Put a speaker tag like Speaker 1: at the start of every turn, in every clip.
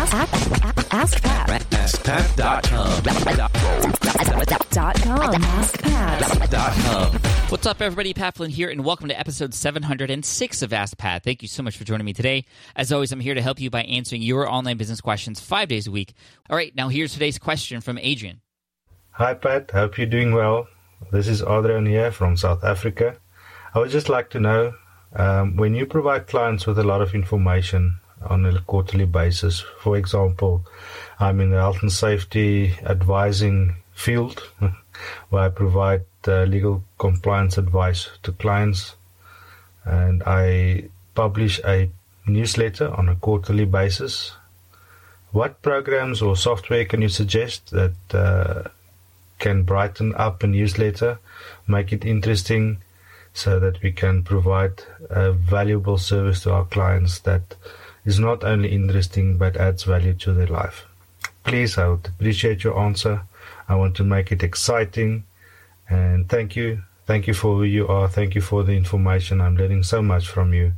Speaker 1: Ask, ask, ask Pat.
Speaker 2: AskPat.com.
Speaker 1: Dot com. AskPat.
Speaker 3: What's up, everybody? Pat Flynn here, and welcome to episode 706 of Ask Pat. Thank you so much for joining me today. As always, I'm here to help you by answering your online business questions five days a week. All right, now here's today's question from Adrian.
Speaker 4: Hi Pat, hope you're doing well. This is Adrian here from South Africa. I would just like to know um, when you provide clients with a lot of information on a quarterly basis, for example, I'm in the health and safety advising field where I provide uh, legal compliance advice to clients and I publish a newsletter on a quarterly basis. What programs or software can you suggest that uh, can brighten up a newsletter, make it interesting, so that we can provide a valuable service to our clients that is not only interesting but adds value to their life. Please, I would appreciate your answer. I want to make it exciting. And thank you. Thank you for who you are. Thank you for the information. I'm learning so much from you.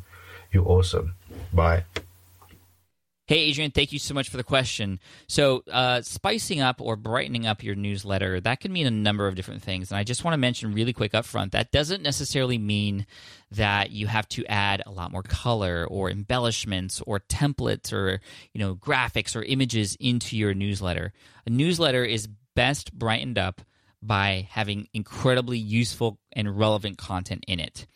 Speaker 4: You're awesome. Bye.
Speaker 3: Hey, Adrian, thank you so much for the question. So, uh, spicing up or brightening up your newsletter, that can mean a number of different things. And I just want to mention really quick up front that doesn't necessarily mean that you have to add a lot more color or embellishments or templates or, you know, graphics or images into your newsletter. A newsletter is best brightened up by having incredibly useful and relevant content in it.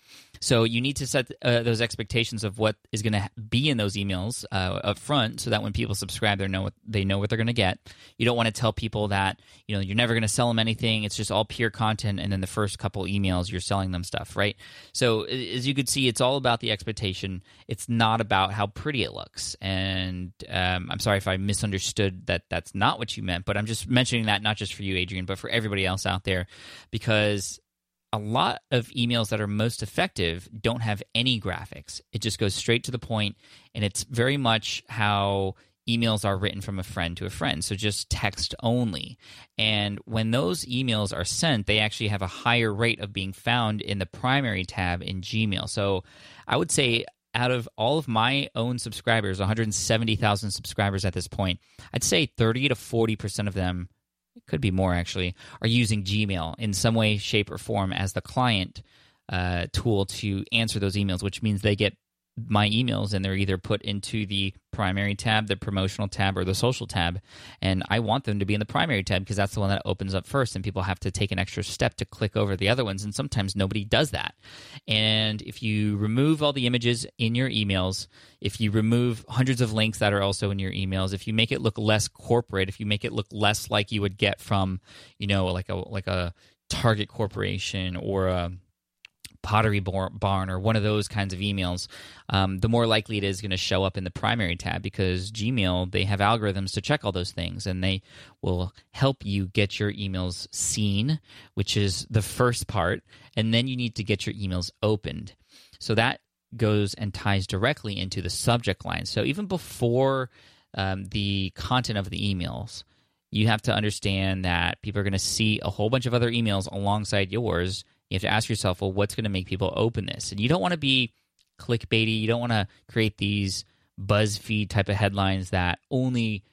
Speaker 3: So you need to set uh, those expectations of what is going to be in those emails uh, up front, so that when people subscribe, they know what they know what they're going to get. You don't want to tell people that you know you're never going to sell them anything. It's just all pure content, and then the first couple emails you're selling them stuff, right? So as you can see, it's all about the expectation. It's not about how pretty it looks. And um, I'm sorry if I misunderstood that. That's not what you meant, but I'm just mentioning that not just for you, Adrian, but for everybody else out there, because a lot of emails that are most effective don't have any graphics. It just goes straight to the point, and it's very much how emails are written from a friend to a friend. So just text only. And when those emails are sent, they actually have a higher rate of being found in the primary tab in Gmail. So I would say out of all of my own subscribers, 170,000 subscribers at this point, I'd say 30 to 40% of them it could be more actually, are using Gmail in some way, shape, or form as the client uh, tool to answer those emails, which means they get my emails and they're either put into the primary tab, the promotional tab, or the social tab. And I want them to be in the primary tab because that's the one that opens up first, and people have to take an extra step to click over the other ones. And sometimes nobody does that. And if you remove all the images in your emails, if you remove hundreds of links that are also in your emails, if you make it look less corporate, if you make it look less like you would get from, you know, like a like a Target corporation or a Pottery Barn or one of those kinds of emails, um, the more likely it is going to show up in the primary tab because Gmail, they have algorithms to check all those things and they will help you get your emails seen, which is the first part. And then you need to get your emails opened. So that goes and ties directly into the subject line. So even before um, the content of the emails, you have to understand that people are going to see a whole bunch of other emails alongside yours you have to ask yourself, well, what's going to make people open this? And you don't want to be clickbaity. You don't want to create these BuzzFeed type of headlines that only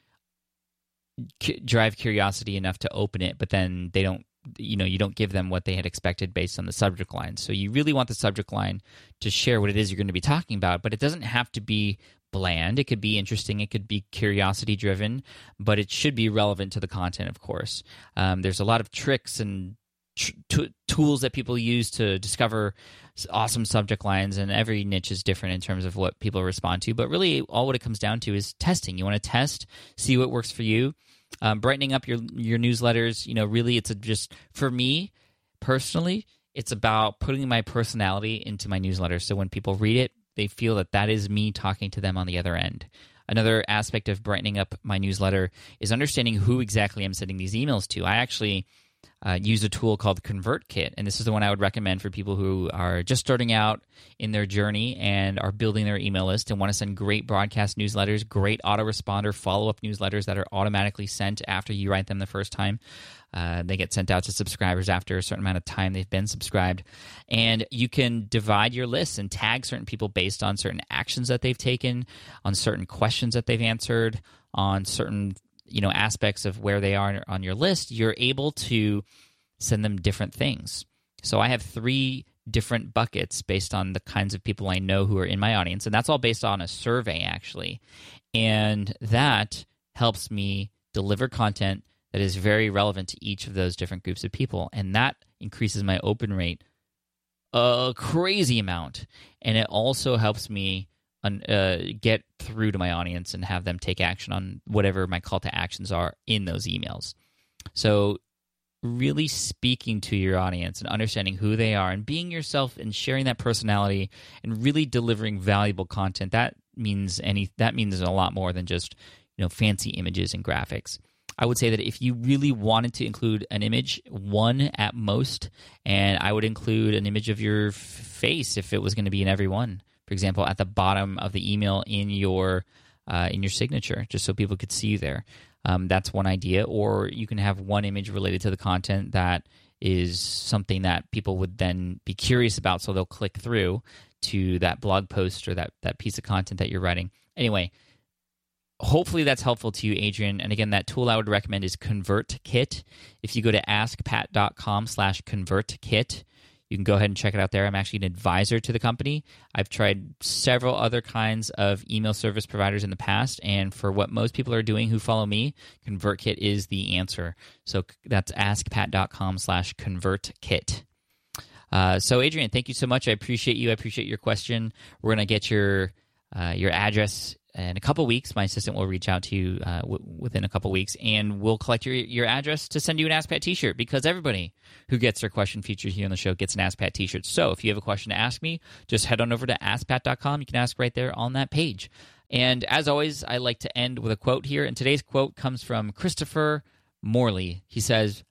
Speaker 3: drive curiosity enough to open it, but then they don't you know you don't give them what they had expected based on the subject line so you really want the subject line to share what it is you're going to be talking about but it doesn't have to be bland it could be interesting it could be curiosity driven but it should be relevant to the content of course um, there's a lot of tricks and t- tools that people use to discover awesome subject lines and every niche is different in terms of what people respond to. But really all what it comes down to is testing. You want to test see what works for you. Um, brightening up your your newsletters you know really it's just for me personally it's about putting my personality into my newsletter. So when people read it they feel that that is me talking to them on the other end. Another aspect of brightening up my newsletter is understanding who exactly i'm sending these emails to. I actually uh, use a tool called ConvertKit. And this is the one I would recommend for people who are just starting out in their journey and are building their email list and want to send great broadcast newsletters, great autoresponder follow up newsletters that are automatically sent after you write them the first time. Uh, they get sent out to subscribers after a certain amount of time they've been subscribed. And you can divide your lists and tag certain people based on certain actions that they've taken, on certain questions that they've answered, on certain you know aspects of where they are on your list, you're able to send them different things. So I have three different buckets based on the kinds of people I know who are in my audience, and that's all based on a survey actually, and that helps me deliver content that is very relevant to each of those different groups of people, and that increases my open rate a crazy amount, and it also helps me uh, get through to my audience and have them take action on whatever my call to actions are in those emails. So, really speaking to your audience and understanding who they are and being yourself and sharing that personality and really delivering valuable content that means any that means a lot more than just you know fancy images and graphics. I would say that if you really wanted to include an image, one at most, and I would include an image of your face if it was going to be in every one for example, at the bottom of the email in your uh, in your signature, just so people could see you there. Um, that's one idea. Or you can have one image related to the content that is something that people would then be curious about, so they'll click through to that blog post or that that piece of content that you're writing. Anyway, hopefully that's helpful to you, Adrian. And again, that tool I would recommend is ConvertKit. If you go to askpat.com slash ConvertKit, you can go ahead and check it out there. I'm actually an advisor to the company. I've tried several other kinds of email service providers in the past, and for what most people are doing who follow me, ConvertKit is the answer. So that's askpat.com slash ConvertKit. Uh, so, Adrian, thank you so much. I appreciate you. I appreciate your question. We're going to get your uh, your address in a couple weeks, my assistant will reach out to you uh, w- within a couple weeks, and we'll collect your your address to send you an Ask Pat T-shirt. Because everybody who gets their question featured here on the show gets an Ask Pat T-shirt. So if you have a question to ask me, just head on over to AskPat.com. You can ask right there on that page. And as always, I like to end with a quote here. And today's quote comes from Christopher Morley. He says,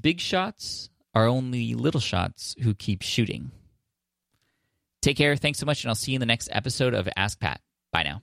Speaker 3: "Big shots are only little shots who keep shooting." Take care. Thanks so much, and I'll see you in the next episode of Ask Pat. Bye now.